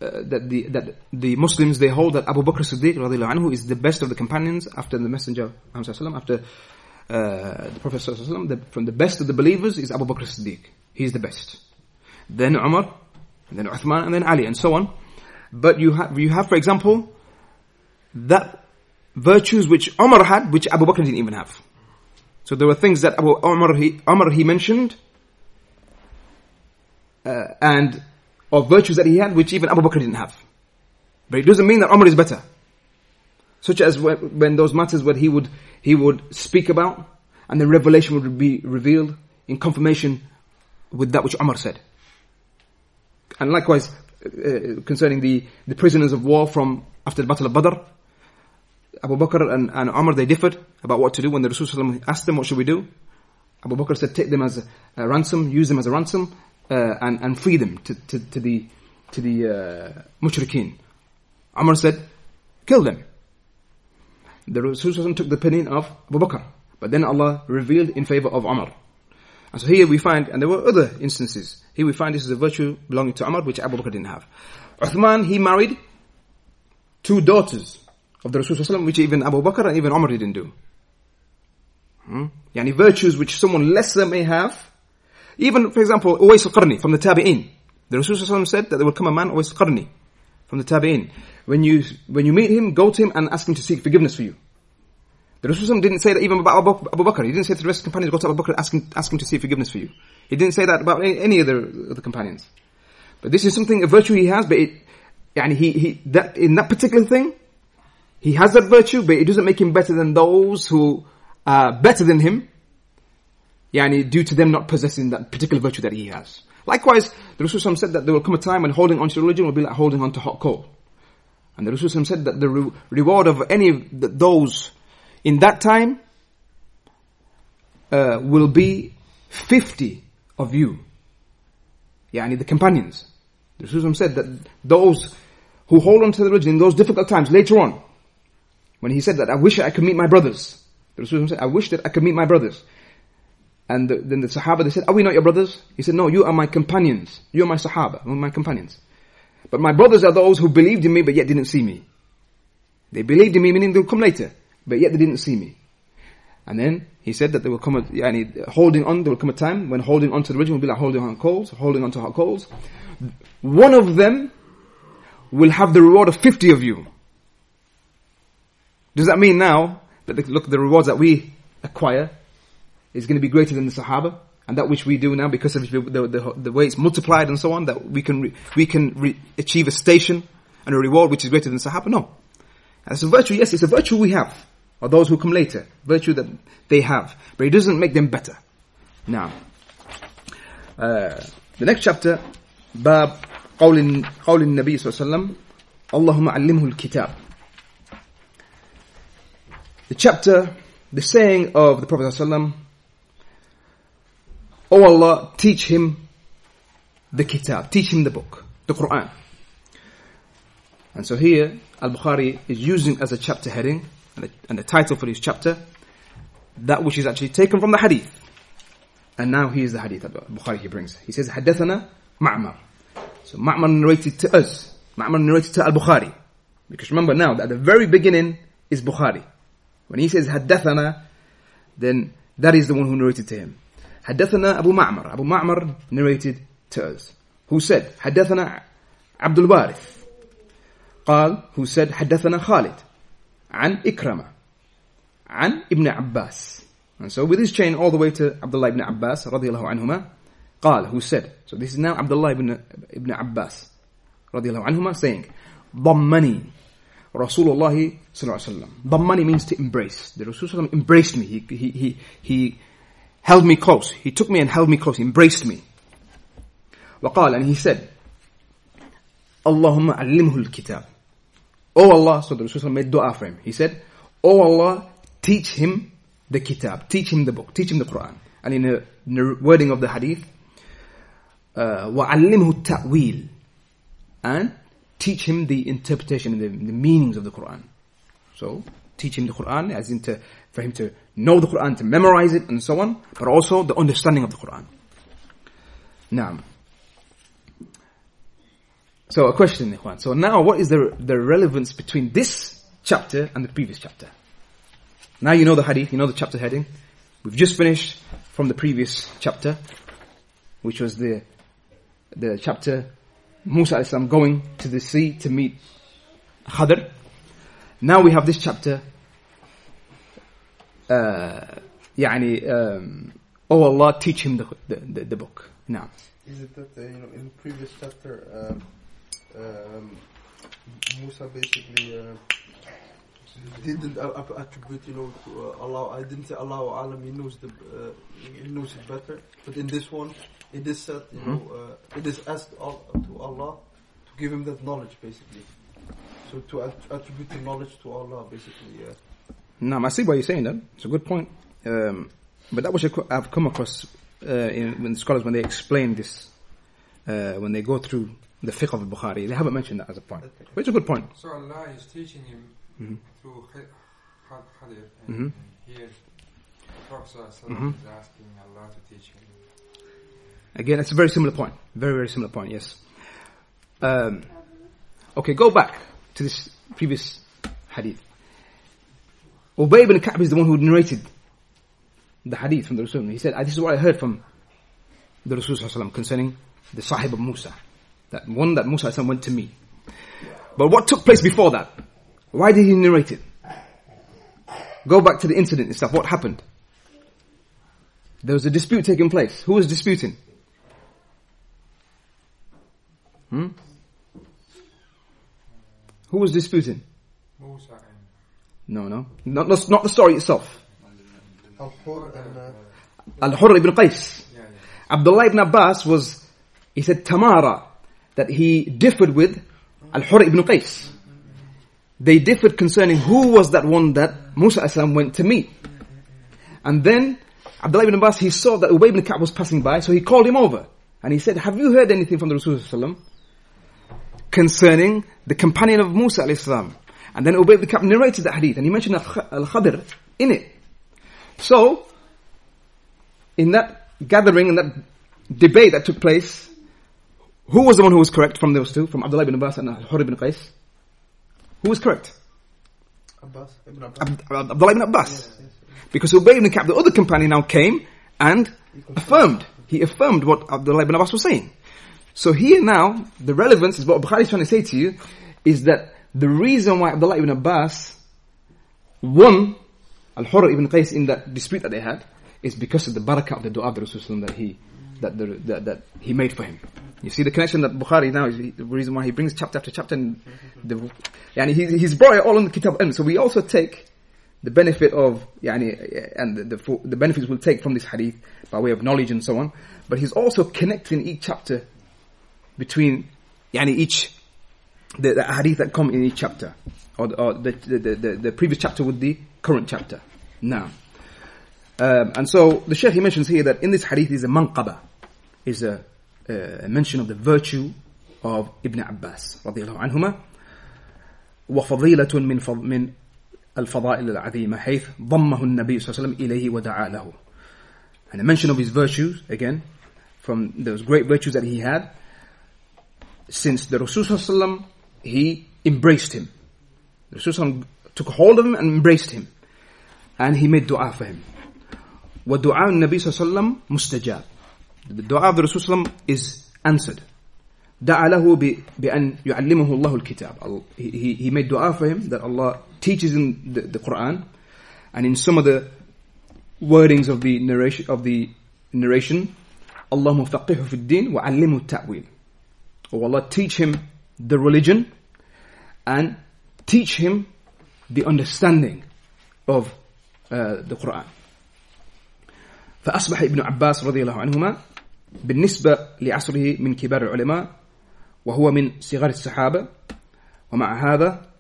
uh, that the that the Muslims they hold that Abu Bakr Siddiq anhu is the best of the companions after the Messenger after uh, the Prophet the, from the best of the believers is Abu Bakr Siddiq. He's the best. Then Umar, then Uthman, and then Ali, and so on. But you have, you have, for example, that virtues which Umar had, which Abu Bakr didn't even have. So there were things that Abu Umar he, Umar he mentioned, uh, and of virtues that he had, which even Abu Bakr didn't have. But it doesn't mean that Umar is better. Such as when, those matters where he would he would speak about, and the revelation would be revealed in confirmation with that which Umar said. And likewise, uh, concerning the, the prisoners of war from after the Battle of Badr, Abu Bakr and, and Umar, they differed about what to do when the Rasul asked them, what should we do? Abu Bakr said, take them as a, a ransom, use them as a ransom, uh, and, and free them to, to, to the, to the uh, mushrikeen. Umar said, kill them. The Rasul took the opinion of Abu Bakr. But then Allah revealed in favor of Umar. And so here we find, and there were other instances, here we find this is a virtue belonging to Umar, which Abu Bakr didn't have. Uthman, he married two daughters of the Rasul which even Abu Bakr and even Umar didn't do. Hmm? Yani virtues which someone lesser may have. Even, for example, Uwais al-Qarni from the Tabi'in. The Rasul said that there will come a man, Uwais al-Qarni, from the Tabi'in. When you, when you meet him, go to him and ask him to seek forgiveness for you. The Rasul didn't say that even about Abu Bakr. He didn't say to the rest of the companions, go to Abu Bakr, ask him, ask him to seek forgiveness for you. He didn't say that about any, other the companions. But this is something, a virtue he has, but it, he, he, that, in that particular thing, he has that virtue, but it doesn't make him better than those who are better than him, yani due to them not possessing that particular virtue that he has. Likewise, the Rasul said that there will come a time when holding on to religion will be like holding on to hot coal. And the Rasul said that the re- reward of any of those in that time uh, will be 50 of you. Yani the companions. The Rasul said that those who hold on to the religion in those difficult times later on, when he said that, I wish I could meet my brothers. The Rasul said, I wish that I could meet my brothers. And the, then the Sahaba, they said, are we not your brothers? He said, no, you are my companions. You are my Sahaba, my companions. But my brothers are those who believed in me but yet didn't see me. They believed in me, meaning they'll come later, but yet they didn't see me. And then he said that there will come a, yani, holding on, there will come a time when holding on to the religion will be like holding on coals, holding on to hot coals. One of them will have the reward of 50 of you. Does that mean now that the, look, the rewards that we acquire is going to be greater than the Sahaba? And that which we do now because of the, the, the way it's multiplied and so on, that we can, re, we can re, achieve a station and a reward which is greater than Sahaba? No. It's a virtue, yes, it's a virtue we have. Or those who come later. Virtue that they have. But it doesn't make them better. Now, uh, the next chapter, باب قول قول النبي صلى الله عليه وسلم اللهم علمه الكتاب the chapter, the saying of the Prophet ﷺ, O oh Allah, teach him the kitab, teach him the book, the Quran. And so here, Al-Bukhari is using as a chapter heading and a, and a title for his chapter that which is actually taken from the hadith. And now here's the hadith Bukhari he brings. He says, Hadathana Ma'mar. So Ma'mar narrated to us. Ma'mar narrated to Al-Bukhari. Because remember now, that at the very beginning is Bukhari. When he says Hadathana, then that is the one who narrated to him. حدثنا أبو معمر. أبو معمر narrated to us. Who said حدثنا عبد الوارث. قال who said حدثنا خالد. عن عكرمة. عن ابن عباس. And so with this chain all the way to Abdullah ibn Abbas رضي الله عنهما قال who said? So this is now Abdullah ibn, ibn Abbas رضي الله عنهما saying ضمني رسول الله صلى الله عليه وسلم ضمني means to embrace. The Rasulullah embraced me. He, he, he, he held me close. He took me and held me close. He embraced me. وقال and he said, Allahumma allimhu al-kitab. Oh Allah, so the Rasul made dua for him. He said, Oh Allah, teach him the kitab, teach him the book, teach him the Quran. And in the, in the wording of the hadith, uh, وَعَلِّمْهُ التَّأْوِيلِ And teach him the interpretation and the, the meanings of the Quran. So, teach him the Quran as in to, for him to know the Quran, to memorize it and so on, but also the understanding of the Quran. Now, so a question, Ikhwan. So now what is the, the relevance between this chapter and the previous chapter? Now you know the hadith, you know the chapter heading. We've just finished from the previous chapter, which was the, the chapter Musa going to the sea to meet Khadr. Now we have this chapter uh, يعني um, oh Allah teach him the, the, the, the book نعم Is it that uh, you know in the previous chapter um, um, Musa basically uh, didn't uh, uh, attribute you know to uh, Allah I didn't say Allah Alam he knows the uh, he knows it better but in this one it is said you know uh, it is asked al- to Allah to give him that knowledge basically So to attribute the knowledge to Allah, basically, yeah. Now, I see what you're saying. Then it's a good point, um, but that was I've come across uh, in, scholars when they explain this, uh, when they go through the fiqh of Bukhari, they haven't mentioned that as a point, okay. but it's a good point. So Allah is teaching him mm-hmm. through hadith, and, mm-hmm. and here Prophet mm-hmm. is asking Allah to teach him. Again, it's a very similar point. Very, very similar point, yes. Um, okay, go back to this previous hadith. Ubay ibn Ka'b is the one who narrated the hadith from the Rasul. He said, "Ah, this is what I heard from the Rasul concerning the Sahib of Musa. That one that Musa went to me. But what took place before that? Why did he narrate it? Go back to the incident and stuff. What happened? There was a dispute taking place. Who was disputing? Hmm? Who was disputing? Musa and No, no. Not, not, not the story itself. Al-Hur and uh, Al-Hurr ibn Qais. yeah, yeah. Abdullah ibn Abbas was, he said Tamara, that he differed with Al-Hurr ibn Qais. They differed concerning who was that one that Musa as-salam went to meet. And then Abdullah ibn Abbas, he saw that Ubay ibn Ka'b was passing by, so he called him over. And he said, have you heard anything from the Rasul sallallahu concerning the companion of Musa alayhi salam? And then Ubay ibn Ka'b narrated that hadith, and he mentioned Al-Khadir in it. So, in that gathering, in that debate that took place, who was the one who was correct from those two, from Abdullah ibn Abbas and Hur ibn Qais? Who was correct? Abbas Ibn Abbas Ab- Ab- Abdullah ibn Abbas. Because Ubay ibn Ka'b, the other companion now came and affirmed. He affirmed what Abdullah ibn Abbas was saying. So here now, the relevance is what Bukhari is trying to say to you, is that the reason why Abdullah ibn Abbas won Al-Hurr ibn Qais in that dispute that they had, is because of the barakah of the dua of the Rasul that he, that, the, that, that he made for him. You see the connection that Bukhari now is the reason why he brings chapter after chapter and the, and he, he's brought it all on the Kitab Ilm. So we also take the benefit of yani, and the, the the benefits we'll take from this hadith by way of knowledge and so on. But he's also connecting each chapter between yani each the, the hadith that come in each chapter, or, or the, the, the, the previous chapter with the current chapter. Now, um, and so the Shaykh he mentions here that in this hadith is a manqaba, is a, a mention of the virtue of Ibn Abbas رضي الله عنهما وفضيلة من فض من الفضائل العظيمة حيث ضمه النبي صلى الله عليه وسلم إليه ودعا له. And a mention of his virtues again from those great virtues that he had since the Rasul صلى الله عليه وسلم he embraced him. The Rasul صلى الله عليه وسلم took hold of him and embraced him. And he made dua for him. ودعاء النبي صلى الله عليه وسلم مستجاب. The dua of the Rasul صلى الله عليه وسلم is answered. دعا له ب- بأن يعلمه الله الكتاب. Al- He, he, he made dua for him that Allah teaches him the, the Quran. And in some of the wordings of the narration, of the narration, اللهم فقهه في الدين وعلمه التأويل. Oh Allah teach him the religion and teach him the understanding of uh, the Quran. فأصبح ابن عباس رضي الله عنهما بالنسبة لعصره من كبار العلماء وهو من صغار الصحابة ومع هذا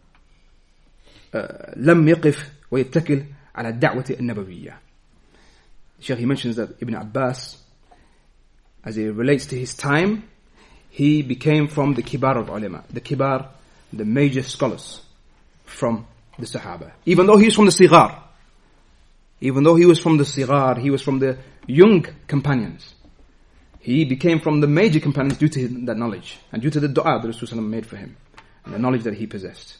آه، لم يقف ويتكل على الدعوة النبوية. Sheikh he mentions that Ibn Abbas, as it relates to his time, he became from the kibar of ulama, the kibar, the major scholars from the Sahaba. Even though he was from the sigar, even though he was from the sigar, he was from the young companions. He became from the major companions due to that knowledge and due to the dua that Rasulullah made for him and the knowledge that he possessed.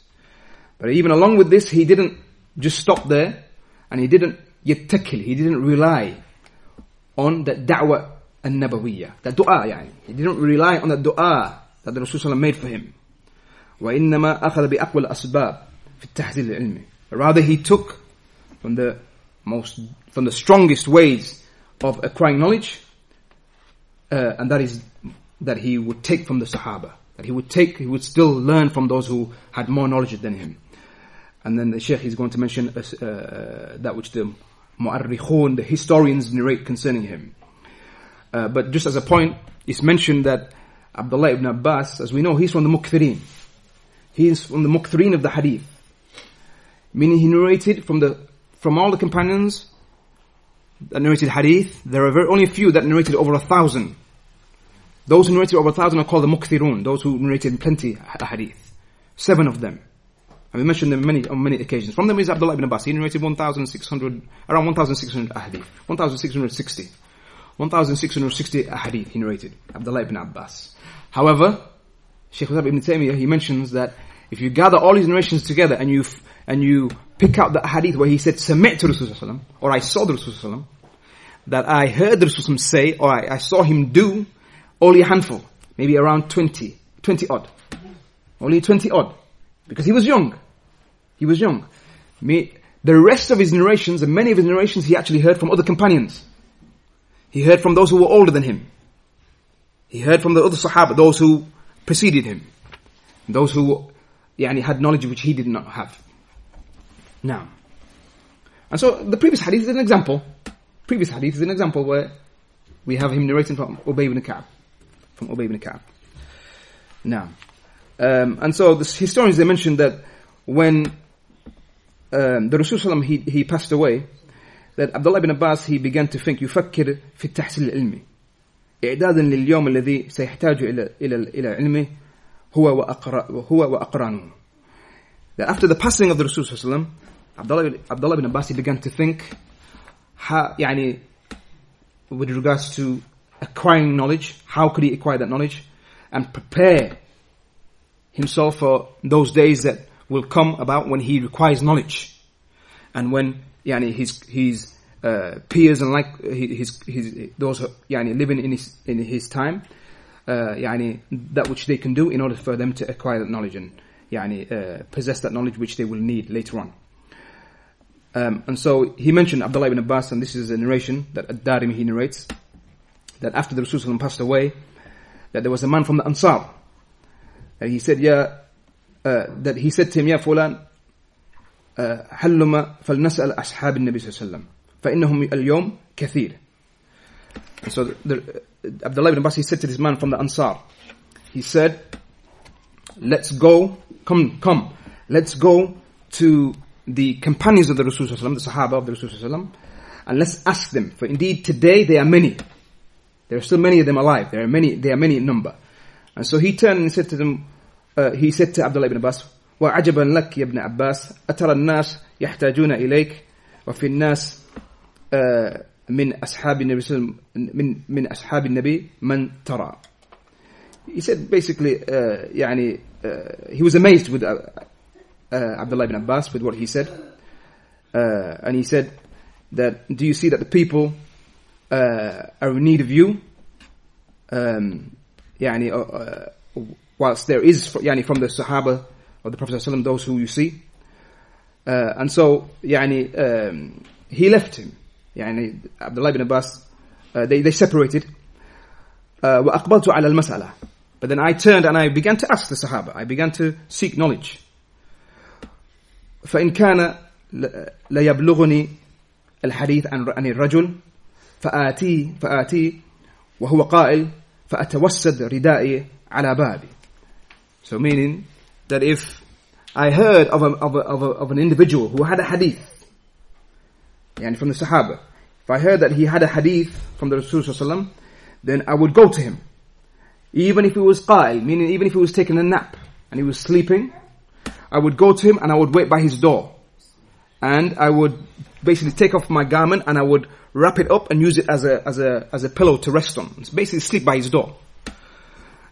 But even along with this, he didn't just stop there and he didn't yattakil, he didn't rely on that da'wah al-nabawiyya, the dua يعني. He didn't rely on the dua that the Rasulullah made for him. وإنما أخذ بأقوى الأسباب في التحصيل العلمي. Rather he took from the most, from the strongest ways of acquiring knowledge, uh, and that is that he would take from the Sahaba. That he would take, he would still learn from those who had more knowledge than him. And then the Sheikh is going to mention uh, uh, that which the Mu'arrikhun, the historians narrate concerning him. Uh, but just as a point, it's mentioned that Abdullah ibn Abbas, as we know, he's from the Mukthirin. He is from the Mukthirin of the Hadith. Meaning he narrated from the, from all the companions that narrated Hadith, there are very, only a few that narrated over a thousand. Those who narrated over a thousand are called the Mukthirun, those who narrated plenty of Hadith. Seven of them. And we mentioned them many, on many occasions. From them is Abdullah ibn Abbas. He narrated 1,600, around 1,600 hadith. 1,660. 1,660 hadith he narrated. Abdullah ibn Abbas. However, Shaykh ibn Taymiyyah, he mentions that if you gather all his narrations together and you, and you pick out the hadith where he said, submit Sami'tu Rasulullah or I saw the Rasulullah that I heard the Rasulullah say, or I, I saw him do, only a handful. Maybe around 20, 20 odd. Only 20 odd. Because he was young. He was young. the rest of his narrations, and many of his narrations, he actually heard from other companions. He heard from those who were older than him. He heard from the other Sahaba, those who preceded him. Those who yani, had knowledge which he did not have. Now. And so the previous hadith is an example. Previous hadith is an example where we have him narrating from Ubay ibn Ka'b. From Ubay ibn Ka'b. Now. Um, and so the historians, they mentioned that when um, the Rasul he, he passed away, that Abdullah ibn Abbas, he began to think, يفكر في التحصيل العلمي إعدادا لليوم الذي سيحتاج إلى إلى إلى علمه هو وأقرا هو وأقرانه. That after the passing of the Rasul Abdullah, Abdullah ibn Abbas he began to think how, يعني, with regards to acquiring knowledge, how could he acquire that knowledge and prepare himself for those days that will come about when he requires knowledge. And when, yani, his, his, uh, peers and like his, his, those, yani, living in his, in his time, uh, that which they can do in order for them to acquire that knowledge and, yani, uh, possess that knowledge which they will need later on. Um, and so he mentioned Abdullah ibn Abbas, and this is a narration that Ad-Darimi he narrates, that after the Rasul passed away, that there was a man from the Ansar, and he said, "Yeah," uh, that he said to him, "Ya fulan, هلما فلنسأل أصحاب النبي صلى الله عليه وسلم فإنهم اليوم كثير." And so the, the, Abdullah ibn Abbas he said to this man from the Ansar, he said, "Let's go, come, come, let's go to the companions of the Rasul the Sahaba of the Rasul and let's ask them. For indeed, today they are many. There are still many of them alive. There are many. There are many in number." And so he turned and said to them, uh, he said to Abdullah ibn Abbas, وعجبا لك يا ابن عباس أترى الناس يحتاجون إليك وفي الناس uh, من أصحاب النبي من من أصحاب النبي من ترى. He said basically uh, يعني uh, he was amazed with uh, uh, Abdullah ibn Abbas with what he said. Uh, and he said that do you see that the people uh, are in need of you? Um, يعني uh, whilst there is يعني from the Sahaba of the Prophet ﷺ those who you see uh, and so يعني um, he left him يعني Abdullah ibn Abbas uh, they, they separated uh, وأقبلت على المسألة but then I turned and I began to ask the Sahaba I began to seek knowledge فإن كان ليبلغني الحديث عن الرجل فآتي فآتي وهو قائل فأتوسد ردائي على بابي. So meaning that if I heard of, a, of, a, of, a, of an individual who had a hadith, and from the Sahaba, if I heard that he had a hadith from the Rasul then I would go to him. Even if he was qa'il, meaning even if he was taking a nap and he was sleeping, I would go to him and I would wait by his door. And I would basically take off my garment and I would wrap it up and use it as a, as a, as a pillow to rest on. It's basically sleep by his door.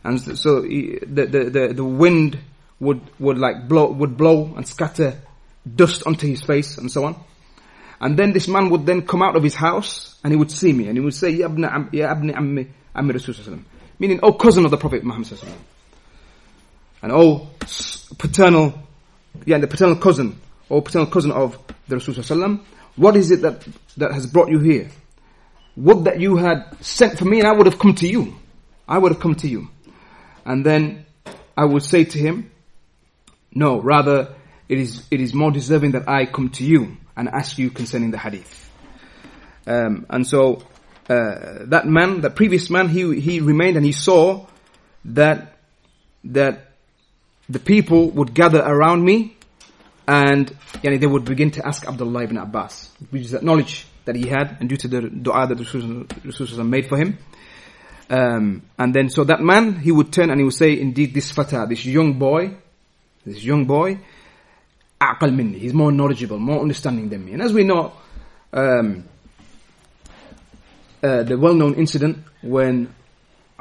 And so he, the, the, the, the wind would, would like blow, would blow and scatter dust onto his face and so on. And then this man would then come out of his house and he would see me and he would say, Ya abni, ya ammi, ammi Rasul Meaning, oh cousin of the Prophet Muhammad Sallallahu And oh paternal, yeah, the paternal cousin, or paternal cousin of the Rasul What is it that, that has brought you here? Would that you had sent for me and I would have come to you. I would have come to you. And then I would say to him, no, rather it is, it is more deserving that I come to you and ask you concerning the hadith. Um, and so, uh, that man, that previous man, he, he remained and he saw that, that the people would gather around me and yani, they would begin to ask Abdullah ibn Abbas, which is that knowledge that he had and due to the dua that Rasulullah made for him. Um, and then so that man, he would turn and he would say, indeed this fatah, this young boy, this young boy, aqal minni, he's more knowledgeable, more understanding than me. And as we know, um, uh, the well-known incident when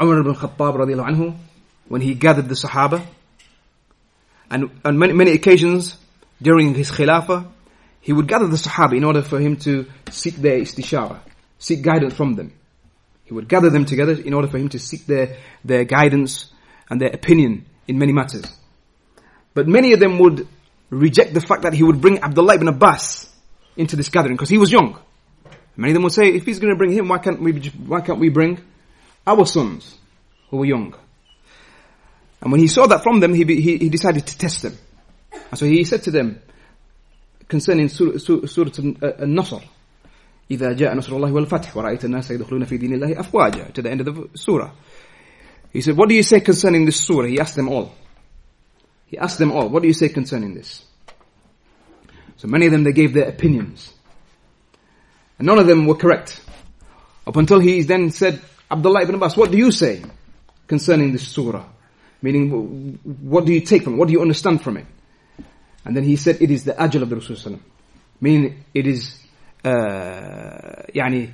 Umar ibn Khattab radiallahu anhu, when he gathered the Sahaba, and on many, many occasions during his Khilafah, he would gather the Sahaba in order for him to seek their istishara, seek guidance from them. He would gather them together in order for him to seek their, their guidance and their opinion in many matters. But many of them would reject the fact that he would bring Abdullah ibn Abbas into this gathering because he was young. Many of them would say, if he's going to bring him, why can't we, why can't we bring our sons who were young? And when he saw that from them, he, he, he decided to test them. And so he said to them, concerning Surah, surah An-Nasr, إذا جاء نصر الله والفتح ورأيت الناس يدخلون في دين الله أفواجا to the end of the surah. He said, what do you say concerning this surah? He asked them all. He asked them all, what do you say concerning this? So many of them, they gave their opinions. And none of them were correct. Up until he then said, Abdullah ibn Abbas, what do you say concerning this surah? Meaning, what do you take from it? What do you understand from it? And then he said, it is the ajal of the Rasul Meaning, it is, uh, يعني, uh,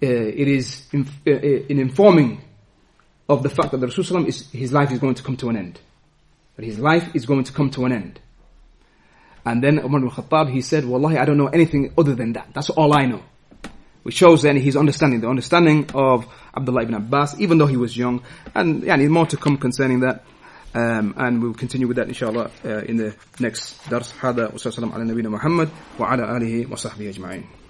it is in, uh, in informing of the fact that the Rasul is, his life is going to come to an end. that his life is going to come to an end. And then Umar al Khattab, he said, Wallahi, I don't know anything other than that. That's all I know. Which shows then his understanding, the understanding of Abdullah ibn Abbas, even though he was young. And yeah, more to come concerning that. Um, and we'll continue with that inshallah uh, in the next dars. Hada wa sallam ala Muhammad wa ala alihi wa sahbihi ajma'in.